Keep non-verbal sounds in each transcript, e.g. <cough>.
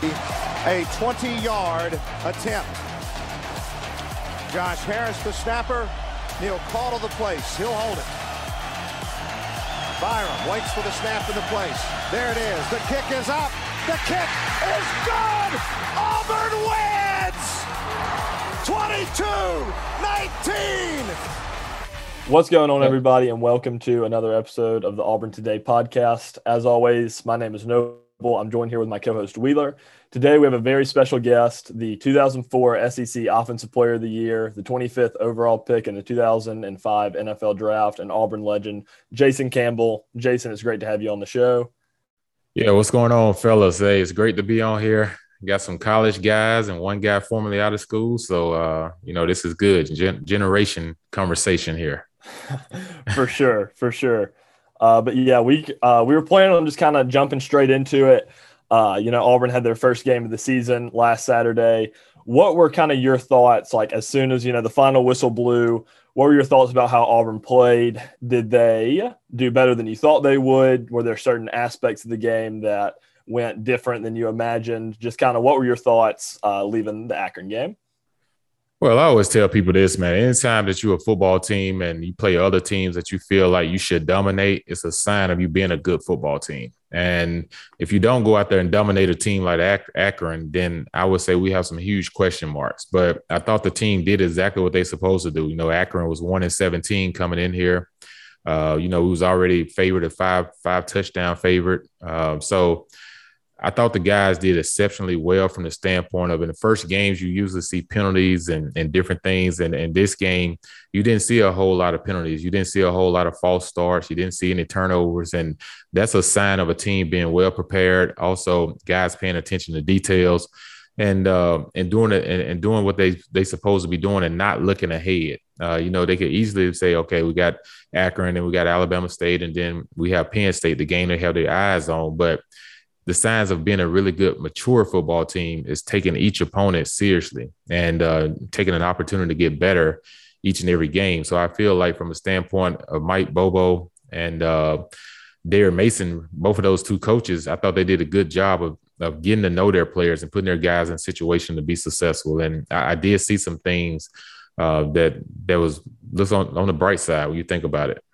A 20-yard attempt. Josh Harris, the snapper. Neil Caudle the place. He'll hold it. Byrum waits for the snap to the place. There it is. The kick is up. The kick is good. Auburn wins. 22-19. What's going on, everybody, and welcome to another episode of the Auburn Today podcast. As always, my name is Noble. I'm joined here with my co-host Wheeler. Today we have a very special guest, the 2004 SEC Offensive Player of the Year, the 25th overall pick in the 2005 NFL Draft, and Auburn legend Jason Campbell. Jason, it's great to have you on the show. Yeah, what's going on, fellas? Hey, it's great to be on here. Got some college guys and one guy formerly out of school, so uh, you know this is good Gen- generation conversation here. <laughs> for sure, for sure. Uh, but yeah, we uh, we were planning on just kind of jumping straight into it. Uh, you know, Auburn had their first game of the season last Saturday. What were kind of your thoughts, like as soon as you know the final whistle blew? What were your thoughts about how Auburn played? Did they do better than you thought they would? Were there certain aspects of the game that went different than you imagined? Just kind of what were your thoughts uh, leaving the Akron game? Well, I always tell people this, man. Anytime that you're a football team and you play other teams that you feel like you should dominate, it's a sign of you being a good football team. And if you don't go out there and dominate a team like Ak- Akron, then I would say we have some huge question marks. But I thought the team did exactly what they supposed to do. You know, Akron was one in 17 coming in here. Uh, you know, was already favored a five five touchdown favorite. Uh, so I thought the guys did exceptionally well from the standpoint of in the first games, you usually see penalties and, and different things. And in this game, you didn't see a whole lot of penalties. You didn't see a whole lot of false starts. You didn't see any turnovers. And that's a sign of a team being well prepared. Also, guys paying attention to details and uh, and doing it and, and, doing what they they supposed to be doing and not looking ahead. Uh, you know, they could easily say, okay, we got Akron and we got Alabama State, and then we have Penn State, the game they have their eyes on. But the signs of being a really good, mature football team is taking each opponent seriously and uh, taking an opportunity to get better each and every game. So I feel like, from a standpoint of Mike Bobo and uh, Mason, both of those two coaches, I thought they did a good job of of getting to know their players and putting their guys in situation to be successful. And I, I did see some things uh, that that was looks on on the bright side when you think about it.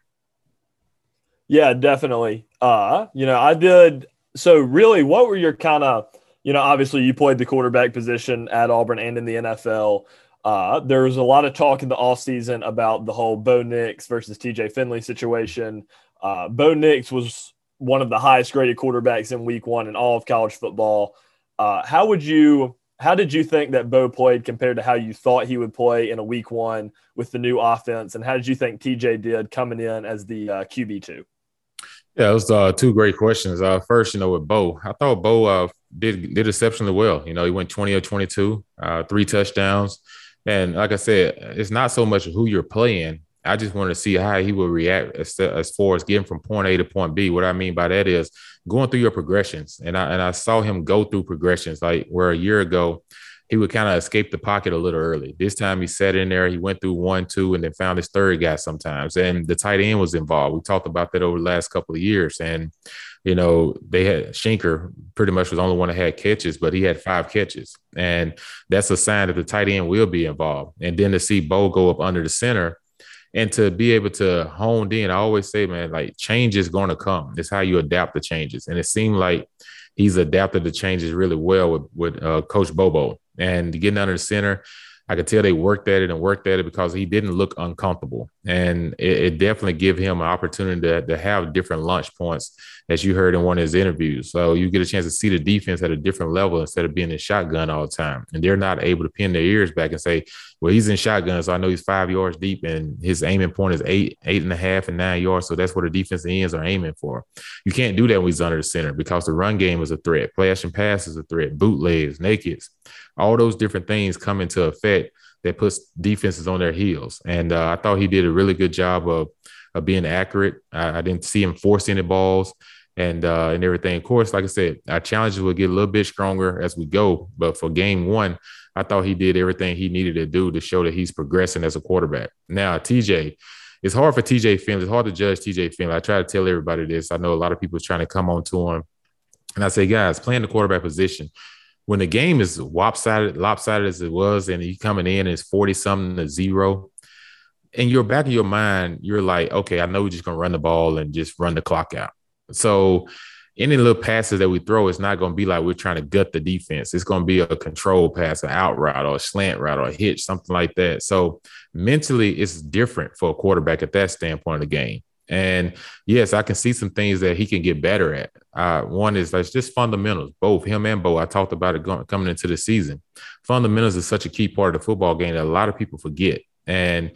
Yeah, definitely. Uh, you know, I did so really, what were your kind of, you know, obviously you played the quarterback position at Auburn and in the NFL. Uh, there was a lot of talk in the offseason about the whole Bo Nix versus TJ Finley situation. Uh, Bo Nix was one of the highest graded quarterbacks in week one in all of college football. Uh, how would you, how did you think that Bo played compared to how you thought he would play in a week one with the new offense? And how did you think TJ did coming in as the uh, QB2? Yeah, those uh, two great questions. Uh, first, you know, with Bo, I thought Bo uh, did did exceptionally well. You know, he went 20 or 22, uh, three touchdowns. And like I said, it's not so much who you're playing. I just wanted to see how he would react as, as far as getting from point A to point B. What I mean by that is going through your progressions. And I and I saw him go through progressions like where a year ago he would kind of escape the pocket a little early. This time he sat in there, he went through one, two, and then found his third guy sometimes. And the tight end was involved. We talked about that over the last couple of years. And, you know, they had Shenker pretty much was the only one that had catches, but he had five catches. And that's a sign that the tight end will be involved. And then to see Bo go up under the center and to be able to hone in, I always say, man, like change is going to come. It's how you adapt the changes. And it seemed like he's adapted the changes really well with, with uh, Coach Bobo and getting under the center. I could tell they worked at it and worked at it because he didn't look uncomfortable. And it, it definitely give him an opportunity to, to have different launch points, as you heard in one of his interviews. So you get a chance to see the defense at a different level instead of being in shotgun all the time. And they're not able to pin their ears back and say, well, he's in shotgun, so I know he's five yards deep and his aiming point is eight, eight and a half and nine yards. So that's what the defensive ends are aiming for. You can't do that when he's under the center because the run game is a threat. Play action pass is a threat. Bootlegs, nakeds, all those different things come into effect that puts defenses on their heels. And uh, I thought he did a really good job of, of being accurate. I, I didn't see him force any balls and uh, and everything. Of course, like I said, our challenges will get a little bit stronger as we go. But for game one, I thought he did everything he needed to do to show that he's progressing as a quarterback. Now, TJ, it's hard for TJ Finley. It's hard to judge TJ Finley. I try to tell everybody this. I know a lot of people trying to come on to him. And I say, guys, playing the quarterback position, when the game is lopsided, lopsided as it was, and you coming in it's 40 something to zero, in your back of your mind, you're like, okay, I know we're just gonna run the ball and just run the clock out. So any little passes that we throw it's not to be like we're trying to gut the defense. It's to be a control pass, an out route, or a slant route, or a hitch, something like that. So mentally, it's different for a quarterback at that standpoint of the game. And yes, I can see some things that he can get better at. Uh, one is like just fundamentals, both him and Bo. I talked about it going, coming into the season. Fundamentals is such a key part of the football game that a lot of people forget. And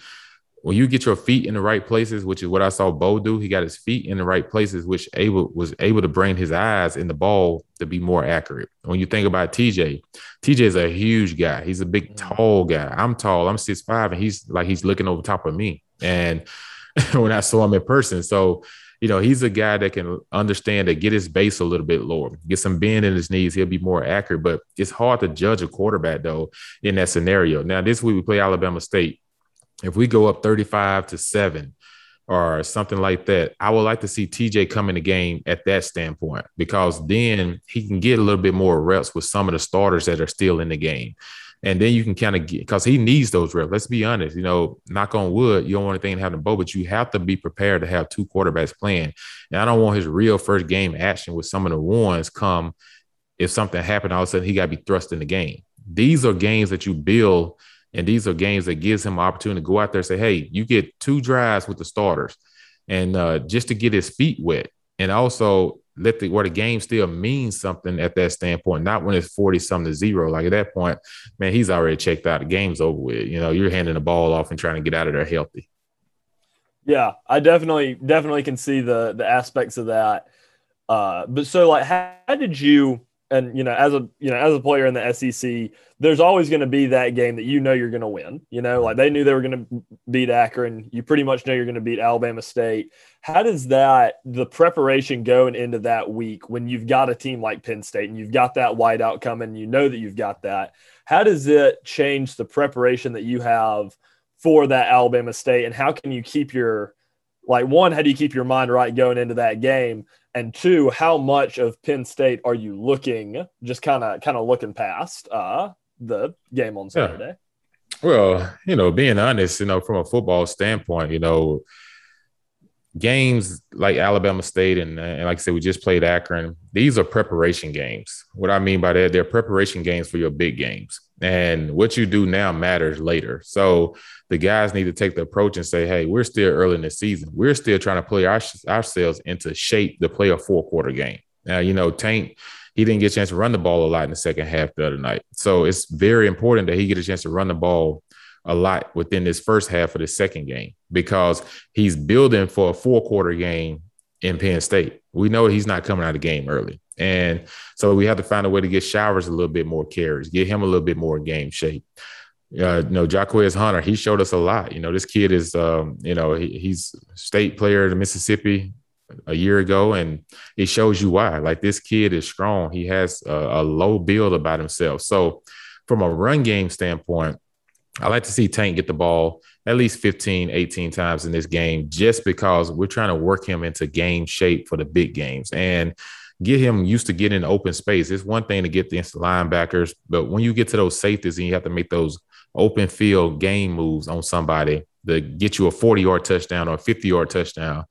when you get your feet in the right places, which is what I saw Bo do, he got his feet in the right places, which able was able to bring his eyes in the ball to be more accurate. When you think about TJ, TJ is a huge guy. He's a big, mm. tall guy. I'm tall. I'm six five, and he's like he's looking over top of me. And <laughs> when I saw him in person, so you know he's a guy that can understand that get his base a little bit lower, get some bend in his knees. He'll be more accurate. But it's hard to judge a quarterback though in that scenario. Now this week we play Alabama State if we go up 35 to 7 or something like that, I would like to see TJ come in the game at that standpoint because then he can get a little bit more reps with some of the starters that are still in the game. And then you can kind of get because he needs those reps. Let's be honest, you know, knock on wood, you don't want anything to happen to Bo, but you have to be prepared to have two quarterbacks playing. And I don't want his real first game action with some of the ones come if something happened, all of a sudden he got to be thrust in the game. These are games that you build and these are games that gives him an opportunity to go out there and say, hey, you get two drives with the starters and uh, just to get his feet wet. And also let the where the game still means something at that standpoint, not when it's 40 something to zero. Like at that point, man, he's already checked out. The game's over with. You know, you're handing the ball off and trying to get out of there healthy. Yeah, I definitely definitely can see the the aspects of that. Uh, but so like how, how did you and you know as a you know as a player in the SEC, there's always going to be that game that you know you're going to win. You know, like they knew they were going to beat Akron. You pretty much know you're going to beat Alabama State. How does that the preparation going into that week when you've got a team like Penn State and you've got that whiteout coming, and you know that you've got that. How does it change the preparation that you have for that Alabama State, and how can you keep your like one, how do you keep your mind right going into that game? and two, how much of Penn State are you looking just kind of kind of looking past uh, the game on Saturday? Yeah. Well, you know, being honest, you know, from a football standpoint, you know, games like Alabama State and, and like I said, we just played Akron. These are preparation games. What I mean by that, they're preparation games for your big games. And what you do now matters later. So the guys need to take the approach and say, hey, we're still early in the season. We're still trying to play our, ourselves into shape to play a four quarter game. Now, you know, Tank, he didn't get a chance to run the ball a lot in the second half the other night. So it's very important that he get a chance to run the ball a lot within this first half of the second game because he's building for a four quarter game in Penn State. We know he's not coming out of the game early. And so we have to find a way to get Shivers a little bit more carries, get him a little bit more game shape. Uh, you know, Jarquez Hunter, he showed us a lot. You know, this kid is, um, you know, he, he's state player in Mississippi a year ago, and it shows you why. Like this kid is strong. He has a, a low build about himself. So, from a run game standpoint, I like to see Tank get the ball at least 15, 18 times in this game, just because we're trying to work him into game shape for the big games. And get him used to getting in open space. It's one thing to get the linebackers, but when you get to those safeties and you have to make those open field game moves on somebody to get you a 40 yard touchdown or a 50 yard touchdown,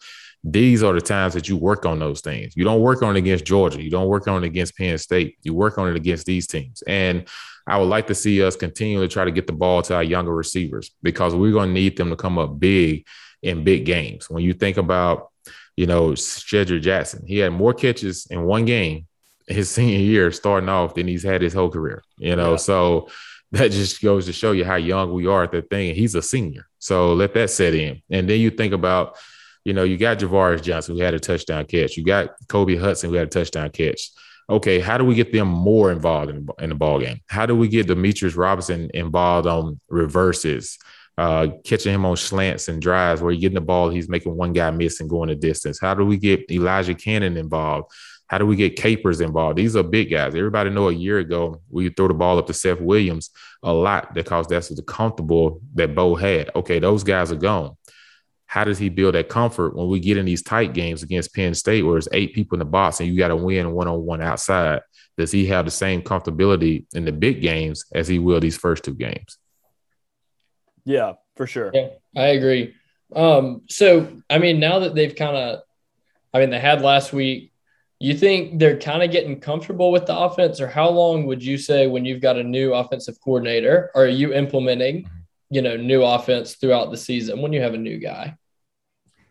these are the times that you work on those things. You don't work on it against Georgia. You don't work on it against Penn State. You work on it against these teams. And I would like to see us continue to try to get the ball to our younger receivers because we're going to need them to come up big in big games. When you think about, you know, Shedrick Jackson, he had more catches in one game his <laughs> senior year starting off than he's had his whole career, you know. Yeah. So that just goes to show you how young we are at that thing. And he's a senior. So let that set in. And then you think about, you know, you got Ja'Varrius Johnson who had a touchdown catch. You got Kobe Hudson who had a touchdown catch. Okay, how do we get them more involved in, in the ball game? How do we get Demetrius Robinson involved on reverses, uh, catching him on slants and drives where you're getting the ball, he's making one guy miss and going the distance? How do we get Elijah Canion involved? How do we get Capers involved? These are big guys. Everybody know a year ago we throw the ball up to Seth Williams a lot because that's the comfortable that Bo had. Okay, those guys are gone. How does he build that comfort when we get in these tight games against Penn State where there's eight people in the box and you got to win one on one outside? Does he have the same comfortability in the big games as he will these first two games? Yeah, for sure. Yeah, I agree. Um, so I mean, now that they've kind of, I mean, they had last week you think they're kind of getting comfortable with the offense, or how long would you say when you've got a new offensive coordinator, or are you implementing, you know, new offense throughout the season when you have a new guy?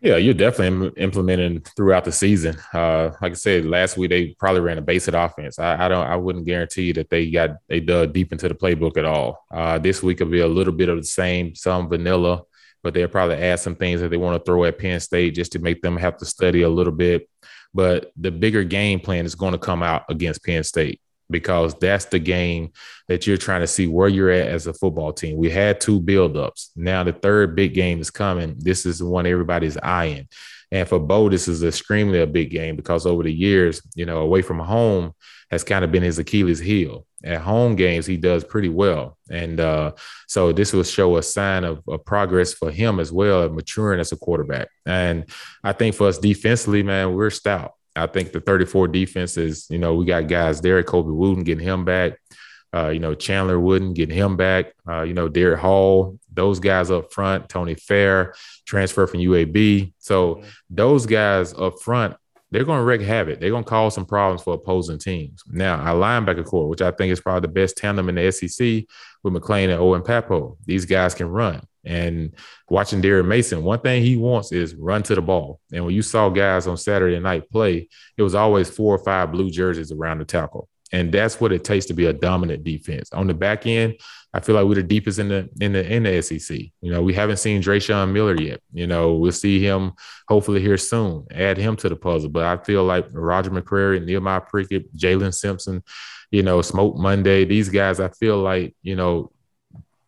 Yeah, you're definitely implementing throughout the season. Uh, like I said, last week they probably ran a basic offense. I, I, don't, I wouldn't guarantee that they got they dug deep into the playbook at all. Uh, this week will be a little bit of the same, some vanilla, but they'll probably add some things that they want to throw at Penn State just to make them have to study a little bit but the bigger game plan is going to come out against Penn State because that's the game that you're trying to see where you're at as a football team. We had two buildups. Now the third big game is coming. This is the one everybody's eyeing. And for Bo, this is extremely a big game because over the years, you know, away from home has kind of been his Achilles heel at home games, he does pretty well. And uh, so this will show a sign of, of, progress for him as well, maturing as a quarterback. And I think for us defensively, man, we're stout. I think the 34 defense is, you know, we got guys there, Colby Wooden getting him back. Uh, you know, Chandler Wooden getting him back. Uh, you know, Derick Hall, those guys up front, Tony Fair, transfer from UAB. So those guys up front, they're going to wreak havoc. They're going to cause some problems for opposing teams. Now, our linebacker corps, which I think is probably the best tandem in the SEC with McClain and Owen Pappoe, these guys can run. And watching Derek Mason, one thing he wants is run to the ball. And when you saw guys on Saturday night play, it was always four or five blue jerseys around the tackle. And that's what it takes to be a dominant defense. On the back end, I feel like we're the deepest in the in the in the SEC. You know, we haven't seen Dreshun Miller yet. You know, we'll see him hopefully here soon. Add him to the puzzle. But I feel like Roger McCreary, Nehemiah Pritchett, Jaylin Simpson, you know, Smoke Monday, these guys, I feel like, you know,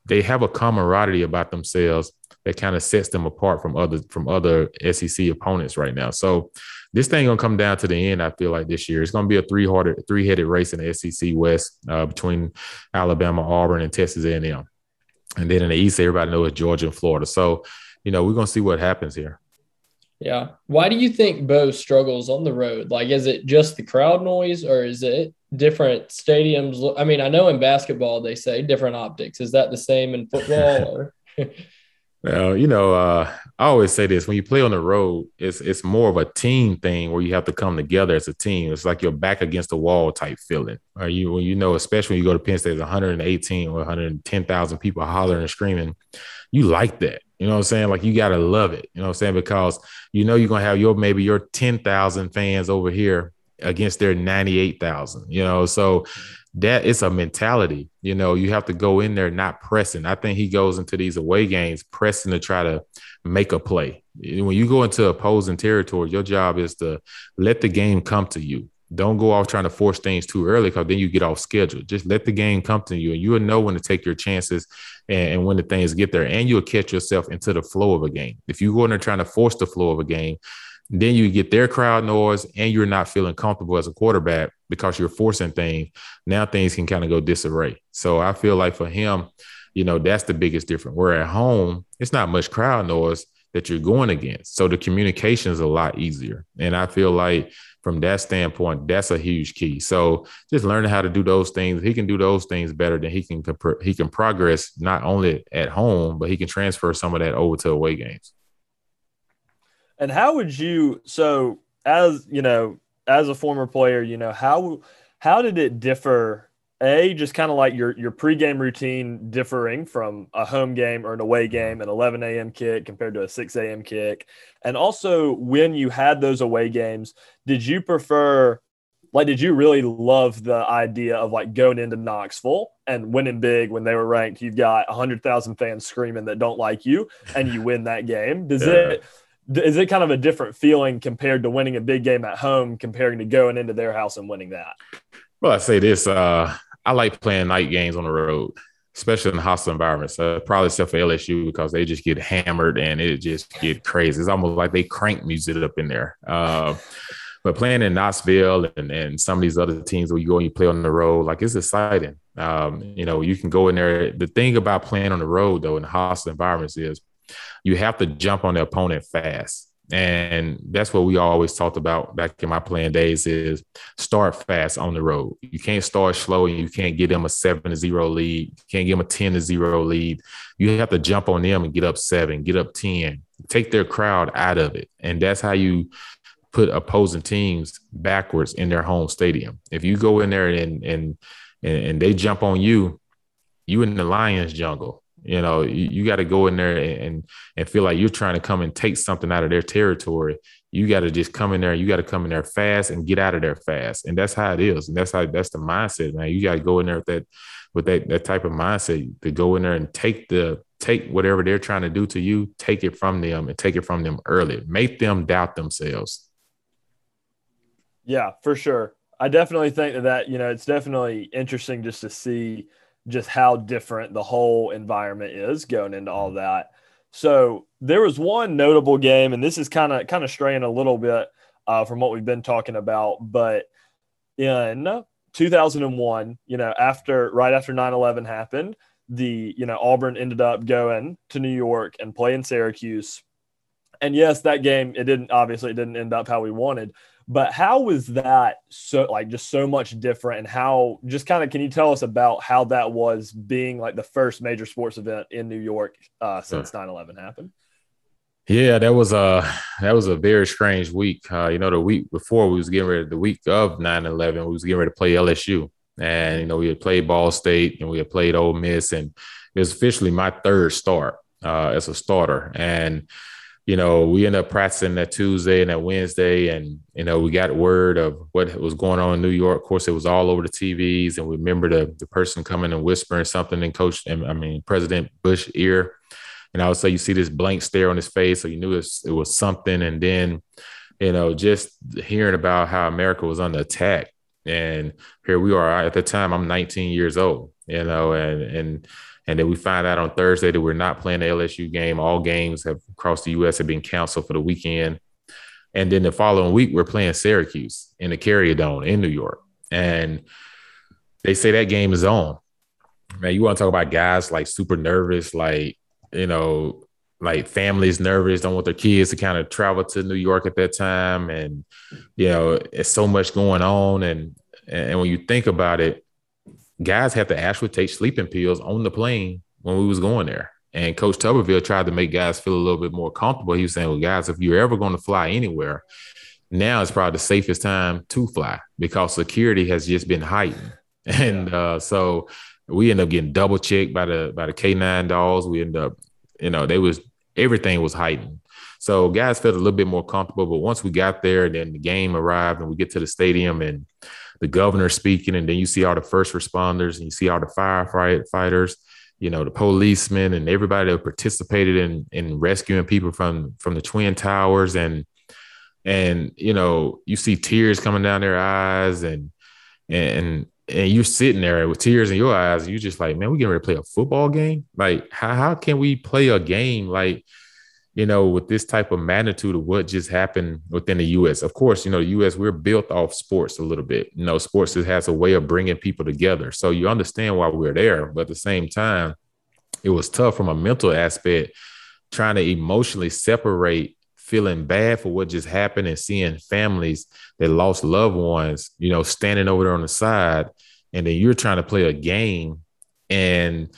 they have a camaraderie about themselves that kind of sets them apart from other from other SEC opponents right now. So this thing gonna come down to the end. I feel like this year it's gonna be a three hearted, three headed race in the SEC West uh, between Alabama, Auburn, and Texas A&M. And then in the East, everybody knows Georgia and Florida. So you know we're gonna see what happens here. Yeah. Why do you think Bo struggles on the road? Like, is it just the crowd noise, or is it different stadiums? I mean, I know in basketball they say different optics. Is that the same in football? <laughs> or Well, you know, uh, I always say this: when you play on the road, it's it's more of a team thing where you have to come together as a team. It's like you're back against the wall type feeling. Or you, when you know, especially when you go to Penn State, there's 118 or 110,000 people hollering and screaming. You like that, you know what I'm saying? Like you gotta love it, you know what I'm saying? Because you know you're gonna have your maybe your 10,000 fans over here against their 98,000. You know, so that it's a mentality. You know, you have to go in there not pressing. I think he goes into these away games pressing to try to make a play. When you go into opposing territory, your job is to let the game come to you. Don't go off trying to force things too early because then you get off schedule. Just let the game come to you and you will know when to take your chances and, and when the things get there. And you'll catch yourself into the flow of a game. If you go in there trying to force the flow of a game, then you get their crowd noise and you're not feeling comfortable as a quarterback because you're forcing things. Now things can kind of go disarray. So I feel like for him, you know, that's the biggest difference. Where at home, it's not much crowd noise that you're going against. So the communication is a lot easier. And I feel like from that standpoint, that's a huge key. So just learning how to do those things. He can do those things better than he can he can progress not only at home, but he can transfer some of that over to away games. And how would you so as you know, as a former player, you know, how how did it differ? A, just kind of like your your pregame routine differing from a home game or an away game, an 11 a.m. kick compared to a 6 a.m. kick, and also when you had those away games, did you prefer like did you really love the idea of like going into Knoxville and winning big when they were ranked? You've got 100,000 fans screaming that don't like you and you win that game. Does yeah. it is it kind of a different feeling compared to winning a big game at home comparing to going into their house and winning that? Well, I say this, uh, I like playing night games on the road, especially in hostile environments. Uh, probably except for LSU because they just get hammered and it just get crazy. It's almost like they crank music up in there. Uh, but playing in Knoxville and, and some of these other teams where you go and you play on the road, like it's exciting. Um, you know, you can go in there. The thing about playing on the road, though, in hostile environments is you have to jump on the opponent fast. And that's what we always talked about back in my playing days is start fast on the road. You can't start slow and you can't get them a seven to zero lead. You can't give them a 10 to zero lead. You have to jump on them and get up seven, get up 10, take their crowd out of it. And that's how you put opposing teams backwards in their home stadium. If you go in there and and and, they jump on you, you in the Lions jungle. You know, you, you got to go in there and and feel like you're trying to come and take something out of their territory. You got to just come in there. You got to come in there fast and get out of there fast. And that's how it is. And that's how that's the mindset, man. You got to go in there with that with that that type of mindset to go in there and take the take whatever they're trying to do to you, take it from them and take it from them early. Make them doubt themselves. Yeah, for sure. I definitely think that, that you know it's definitely interesting just to see just how different the whole environment is going into all that. So there was one notable game, and this is kind of kind of straying a little bit uh, from what we've been talking about, but in 2001, you know, after right after 9/11 happened, the you know Auburn ended up going to New York and playing Syracuse. And yes, that game it didn't obviously it didn't end up how we wanted, but how was that so like just so much different and how just kind of can you tell us about how that was being like the first major sports event in New York uh, since 9/11 happened? Yeah, that was a that was a very strange week. Uh, you know, the week before we was getting ready, the week of 9-11, we was getting ready to play LSU. And you know, we had played Ball State and we had played Ole Miss, and it was officially my third start uh, as a starter. And you know, we ended up practicing that Tuesday and that Wednesday, and you know, we got word of what was going on in New York. Of course, it was all over the TVs, and we remember the the person coming and whispering something in Coach, and I mean, President Bush ear, and I would say you see this blank stare on his face, so you knew it was, it was something. And then, you know, just hearing about how America was under attack, and here we are. At the time, I'm 19 years old, you know, and and and then we find out on Thursday that we're not playing the LSU game. All games have across the U.S. have been canceled for the weekend. And then the following week, we're playing Syracuse in the Carrier Dome in New York. And they say that game is on. Man, you want to talk about guys like super nervous, like, you know, like families nervous, don't want their kids to kind of travel to New York at that time. And, you know, it's so much going on. And and when you think about it, guys have to actually take sleeping pills on the plane when we was going there. And Coach Tuberville tried to make guys feel a little bit more comfortable. He was saying, well, guys, if you're ever going to fly anywhere, now is probably the safest time to fly because security has just been heightened. <laughs> And uh, so we end up getting double checked by the by the K9 dolls. We end up, you know, they was everything was heightened. So guys felt a little bit more comfortable. But once we got there, and then the game arrived and we get to the stadium and the governor speaking, and then you see all the first responders and you see all the firefighters, you know, the policemen and everybody that participated in in rescuing people from from the twin towers and and you know you see tears coming down their eyes and and and you're sitting there with tears in your eyes and you're just like man we getting ready to play a football game? Like how, how can we play a game? Like you know, with this type of magnitude of what just happened within the U.S. Of course, you know, the U.S. we're built off sports a little bit. You know, sports has a way of bringing people together. So you understand why we're there, but at the same time, it was tough from a mental aspect, trying to emotionally separate feeling bad for what just happened and seeing families that lost loved ones, you know, standing over there on the side, and then you're trying to play a game and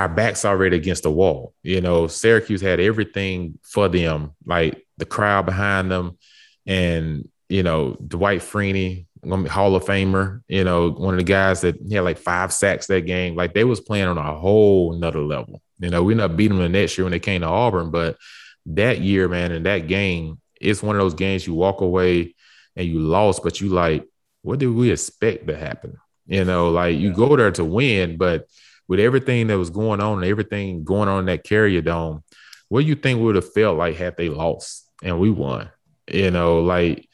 our backs already against the wall. You know, Syracuse had everything for them. Like the crowd behind them, and you know Dwight Freeney, Hall of Famer, you know one of the guys that he had like five sacks that game. Like they was playing on a whole nother level. You know we not beat them the next year when they came to Auburn, but that year, man, in that game, it's one of those games you walk away and you lost, but you like, what did we expect to happen? You know, like you go there to win, but with everything that was going on and everything going on in that carrier dome, what do you think would have felt like had they lost and we won? You know, like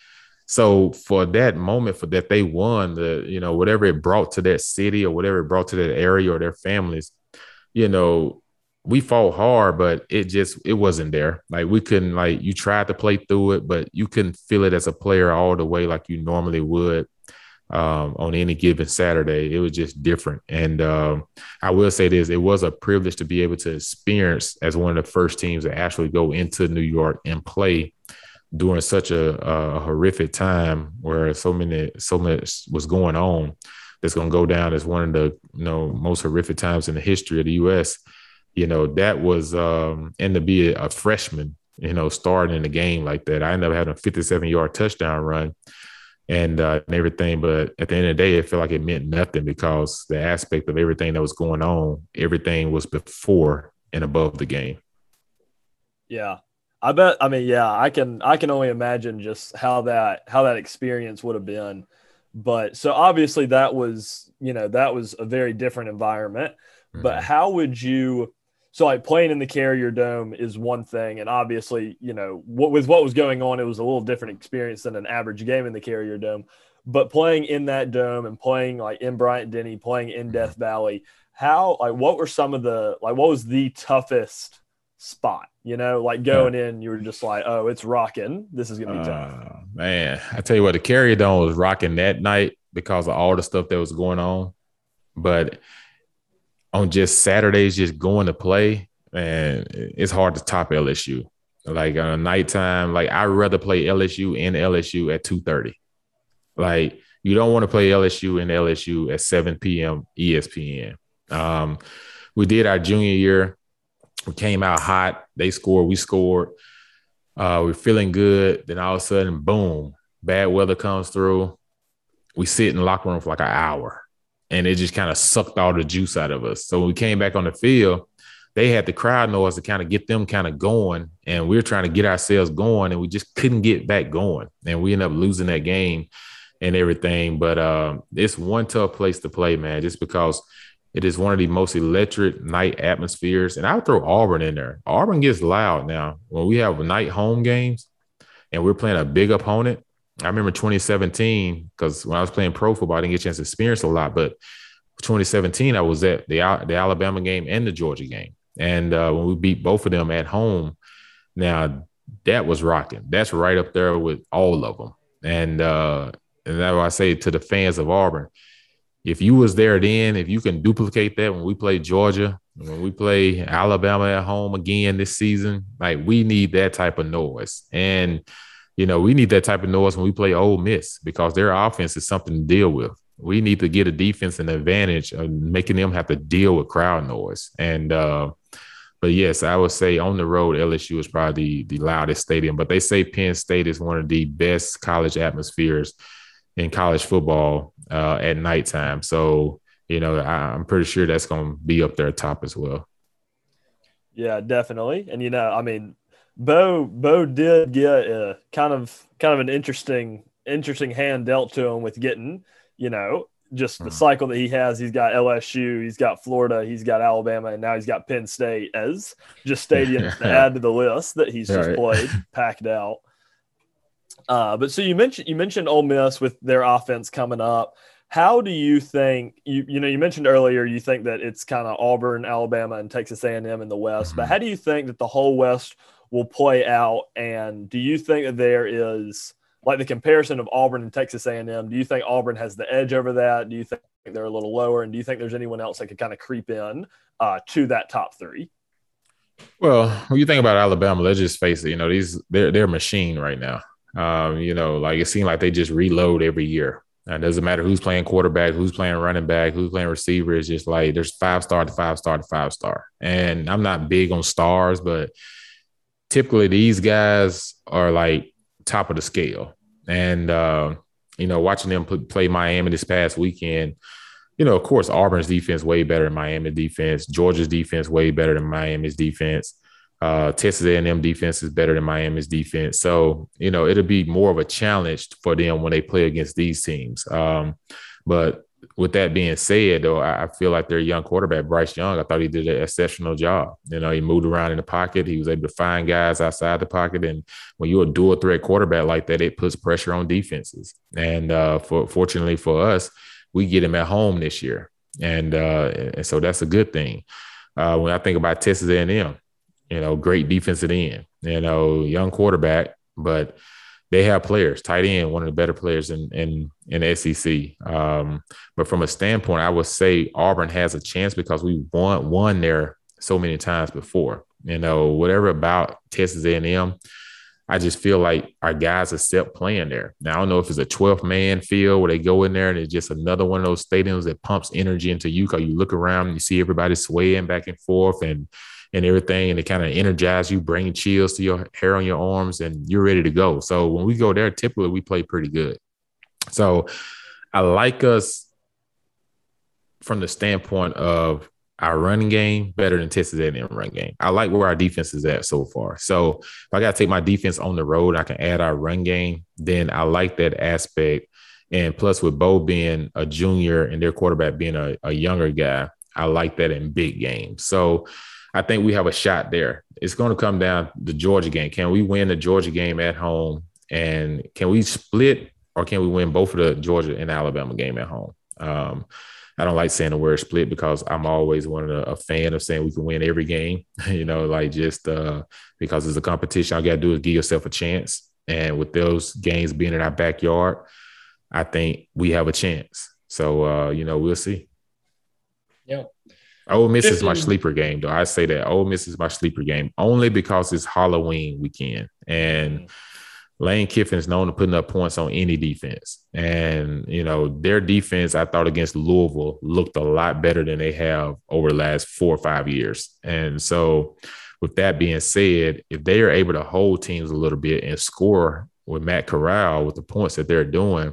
so for that moment, for that they won, the you know whatever it brought to that city or whatever it brought to that area or their families, you know, we fought hard, but it just it wasn't there. Like we couldn't like you tried to play through it, but you couldn't feel it as a player all the way like you normally would um, on any given Saturday. It was just different. And um, I will say this: it was a privilege to be able to experience as one of the first teams to actually go into New York and play during such a, a horrific time where so many so much was going on. That's going to go down as one of the you know most horrific times in the history of the U.S you know, that was um and to be a, a freshman, you know, starting in a game like that. I ended up having a 57 yard touchdown run and uh, and everything. But at the end of the day, it felt like it meant nothing because the aspect of everything that was going on, everything was before and above the game. Yeah. I bet I mean, yeah, I can I can only imagine just how that how that experience would have been. But so obviously that was, you know, that was a very different environment. Mm-hmm. But how would you so like playing in the carrier dome is one thing and obviously you know what, with what was going on it was a little different experience than an average game in the carrier dome. But playing in that dome and playing like in bryant denny playing in death valley how like what were some of the like what was the toughest spot? You know like going in you were just like oh it's rocking. This is gonna be tough. Uh, man i tell you what the carrier dome was rocking that night because of all the stuff that was going on. But on just Saturdays, just going to play, and it's hard to top LSU. Like on a nighttime, like I'd rather play LSU in LSU at 2:30. Like you don't want to play LSU in LSU at 7 p.m. ESPN. Um, we did our junior year. We came out hot. They scored. We scored. Uh, we're feeling good. Then all of a sudden, boom, bad weather comes through. We sit in the locker room for like an hour and it just kind of sucked all the juice out of us. So when we came back on the field, they had the crowd noise to kind of get them kind of going, and we are trying to get ourselves going, and we just couldn't get back going, and we ended up losing that game and everything. But uh, it's one tough place to play, man, just because it is one of the most electric night atmospheres. And I would throw Auburn in there. Auburn gets loud now when we have night home games, and we're playing a big opponent I remember 2017 because when I was playing pro football, I didn't get a chance to experience a lot. But 2017, I was at the the Alabama game and the Georgia game, and uh, when we beat both of them at home, now that was rocking. That's right up there with all of them. And uh, and that's why I say to the fans of Auburn, if you was there then, if you can duplicate that when we play Georgia, when we play Alabama at home again this season, like we need that type of noise. And you know, we need that type of noise when we play Ole Miss because their offense is something to deal with. We need to get a defense an advantage of making them have to deal with crowd noise. And uh, but yes, I would say on the road, LSU is probably the, the loudest stadium. But they say Penn State is one of the best college atmospheres in college football uh, at nighttime. So you know, I, I'm pretty sure that's going to be up there top as well. Yeah, definitely. And you know, I mean, Bo Bo did get a kind of kind of an interesting interesting hand dealt to him with getting you know just the hmm. cycle that he has. He's got LSU, he's got Florida, he's got Alabama, and now he's got Penn State as just stadiums to <laughs> add to the list that he's just right. played, <laughs> packed out. Uh, but so you mentioned you mentioned Ole Miss with their offense coming up. How do you think you you know you mentioned earlier you think that it's kind of Auburn, Alabama, and Texas A&M in the West, mm-hmm. but how do you think that the whole West will play out? And do you think that there is like the comparison of Auburn and Texas A&M? Do you think Auburn has the edge over that? Do you think they're a little lower? And do you think there's anyone else that could kind of creep in uh, to that top three? Well, when you think about Alabama, let's just face it. You know, these they're they're a machine right now. Um, you know, like it seems like they just reload every year. And it doesn't matter who's playing quarterback, who's playing running back, who's playing receiver. It's just like there's five star to five star to five star. And I'm not big on stars, but typically these guys are like top of the scale. And, uh, you know, watching them play Miami this past weekend, you know, of course, Auburn's defense way better than Miami's defense. Georgia's defense way better than Miami's defense. Uh, Texas A&M defense is better than Miami's defense. So, you know, it'll be more of a challenge for them when they play against these teams. Um, but with that being said, though, I feel like their young quarterback, Bryce Young, I thought he did an exceptional job. You know, he moved around in the pocket. He was able to find guys outside the pocket. And when you're a dual threat quarterback like that, it puts pressure on defenses. And uh, for fortunately for us, we get him at home this year. And, uh, and so that's a good thing. Uh, when I think about Texas A&M, you know, great defensive end, you know, young quarterback, but – they have players, tight end, one of the better players in in in SEC. Um, but from a standpoint, I would say Auburn has a chance because we won won there so many times before. You know, whatever about Texas A&M, I just feel like our guys accept playing there. Now I don't know if it's a 12th man field where they go in there and it's just another one of those stadiums that pumps energy into you because you look around and you see everybody swaying back and forth and and everything, and it kind of energizes you, bring chills to your hair on your arms, and you're ready to go. So when we go there, typically we play pretty good. So I like us from the standpoint of our running game better than Texas A&M run game. I like where our defense is at so far. So if I got to take my defense on the road, I can add our run game. Then I like that aspect. And plus, with Bo being a junior and their quarterback being a, a younger guy, I like that in big games. So I think we have a shot there. It's going to come down the Georgia game. Can we win the Georgia game at home? And can we split or can we win both of the Georgia and Alabama game at home? Um, I don't like saying the word split because I'm always one of a fan of saying we can win every game, <laughs> you know, like just uh, because it's a competition. All you got to do is give yourself a chance. And with those games being in our backyard, I think we have a chance. So, uh, you know, we'll see. Ole Miss is my sleeper game, though. I say that Ole Miss is my sleeper game only because it's Halloween weekend, and mm-hmm. Lane Kiffin is known to putting up points on any defense. And you know their defense, I thought against Louisville looked a lot better than they have over the last four or five years. And so, with that being said, if they are able to hold teams a little bit and score with Matt Corral with the points that they're doing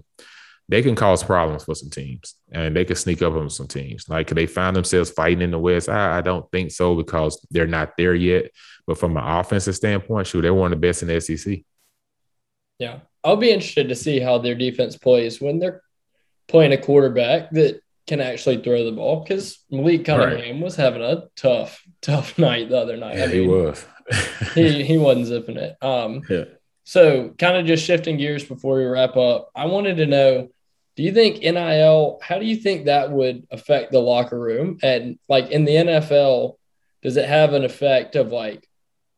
they can cause problems for some teams and they can sneak up on some teams. Like, could they find themselves fighting in the West? I, I, don't think so because they're not there yet. But from an offensive standpoint, shoot, they're one of the best in the SEC. Yeah. I'll be interested to see how their defense plays when they're playing a quarterback that can actually throw the ball because Malik Cunningham right. was having a tough, <laughs> tough night the other night. Yeah, I mean, he was. he, <laughs> he wasn't zipping it. Um, yeah. So, kind of just shifting gears before we wrap up, I wanted to know do you think NIL, how do you think that would affect the locker room? And like in the NFL, does it have an effect of like,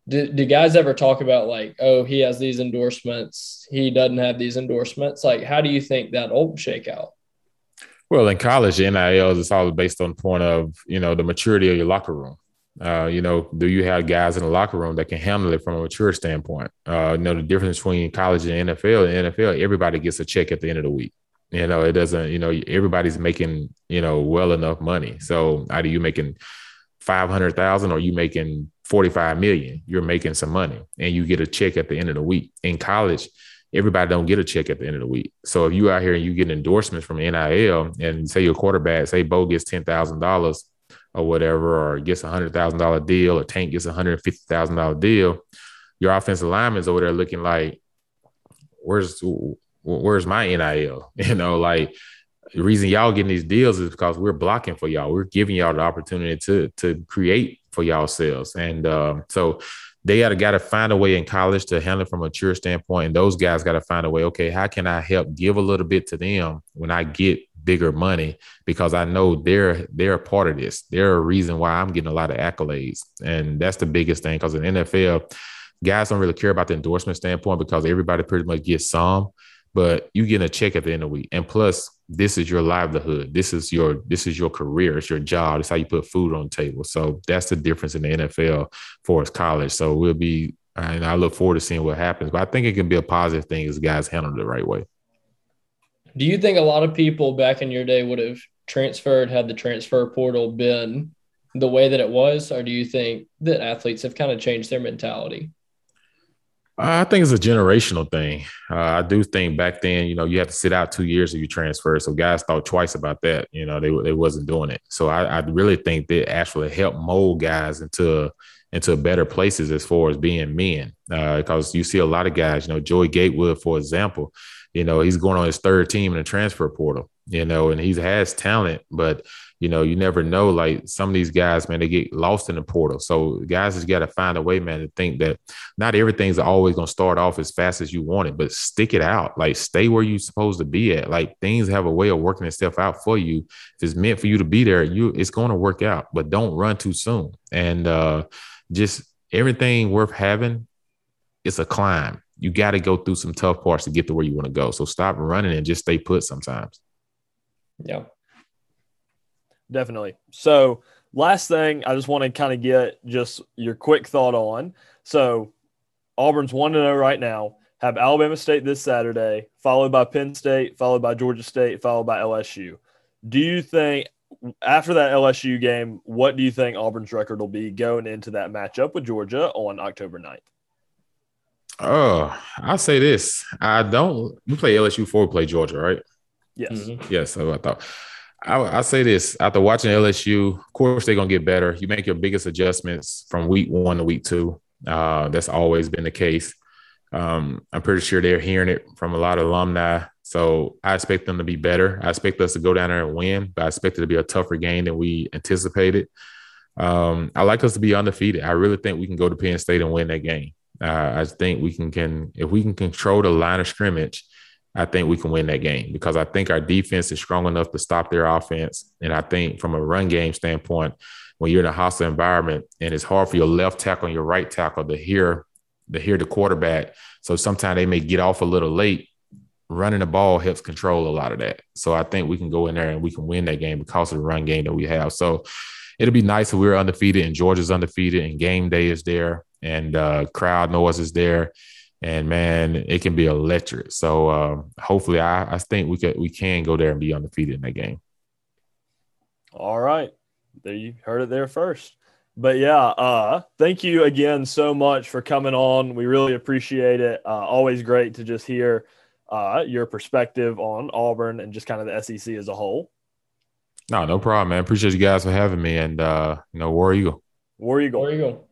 do, do guys ever talk about like, oh, he has these endorsements, he doesn't have these endorsements? Like, how do you think that'll shake out? Well, in college, NIL is all based on the point of, you know, the maturity of your locker room. Uh, you know, do you have guys in the locker room that can handle it from a mature standpoint? Uh, you know, the difference between college and NFL. In NFL, everybody gets a check at the end of the week. You know, it doesn't. You know, everybody's making you know well enough money. So either you making five hundred thousand or you making forty five million. You're making some money, and you get a check at the end of the week. In college, everybody don't get a check at the end of the week. So if you out here and you get endorsements from NIL, and say your quarterback, say Bo gets ten thousand dollars or whatever, or gets a hundred thousand dollar deal, or Tank gets a hundred fifty thousand dollar deal, your offensive lineman's over there looking like, where's where's my NIL? <laughs> You know, like the reason y'all getting these deals is because we're blocking for y'all. We're giving y'all the opportunity to to create for y'all sales, and um, so they got to got to find a way in college to handle it from a mature standpoint, and those guys got to find a way. Okay, how can I help give a little bit to them when I get bigger money because I know they're they're a part of this. They're a reason why I'm getting a lot of accolades, and that's the biggest thing. Because in NFL, guys don't really care about the endorsement standpoint because everybody pretty much gets some, but you get a check at the end of the week, and plus this is your livelihood. This is your this is your career. It's your job. It's how you put food on the table. So that's the difference in the NFL for us college. So we'll be and I look forward to seeing what happens. But I think it can be a positive thing as guys handle it the right way. Do you think a lot of people back in your day would have transferred had the transfer portal been the way that it was, or do you think that athletes have kind of changed their mentality? I think it's a generational thing. Uh, I do think back then, you know, you had to sit out two years if you transfer, so guys thought twice about that. You know, they they wasn't doing it. So I, I really think that actually helped mold guys into into better places as far as being men. Uh, because you see a lot of guys, you know, Joey Gatewood, for example, you know, he's going on his third team in the transfer portal, you know, and he has talent, but you know, you never know. Like some of these guys, man, they get lost in the portal. So guys just got to find a way, man, to think that not everything's always going to start off as fast as you want it, but stick it out. Like stay where you're supposed to be at. Like things have a way of working itself out for you. If it's meant for you to be there, you it's going to work out. But don't run too soon. And uh, just everything worth having, it's a climb. You got to go through some tough parts to get to where you want to go. So stop running and just stay put sometimes. Yeah definitely. So, last thing, I just want to kind of get just your quick thought on. So, Auburn's 1 0 right now, have Alabama State this Saturday, followed by Penn State, followed by Georgia State, followed by LSU. Do you think after that LSU game, what do you think Auburn's record will be going into that matchup with Georgia on October 9th? Oh, I'll say this. I don't. We play LSU before we play Georgia, right? Yes. Mm-hmm. Yes. So I thought. I, I say this after watching LSU, of course they're gonna get better. You make your biggest adjustments from week one to week two. Uh, that's always been the case. Um, I'm pretty sure they're hearing it from a lot of alumni. So I expect them to be better. I expect us to go down there and win, but I expect it to be a tougher game than we anticipated. Um, I like us to be undefeated. I really think we can go to Penn State and win that game. Uh, I think we can, can if we can control the line of scrimmage I think we can win that game because I think our defense is strong enough to stop their offense. And I think from a run game standpoint, when you're in a hostile environment and it's hard for your left tackle and your right tackle to hear to hear the quarterback. So sometimes they may get off a little late. Running the ball helps control a lot of that. So I think we can go in there and we can win that game because of the run game that we have. So it'll be nice if we're undefeated and Georgia's undefeated and game day is there and uh, crowd noise is there and man, it can be electric. So uh, hopefully, I, I think we could we can go there and be undefeated in that game. All right, there you heard it there first. But yeah, uh, thank you again so much for coming on. We really appreciate it. Uh, always great to just hear uh, your perspective on Auburn and just kind of the SEC as a whole. No, no problem, man. Appreciate you guys for having me. And uh, you know, War Eagle. War Eagle. War Eagle.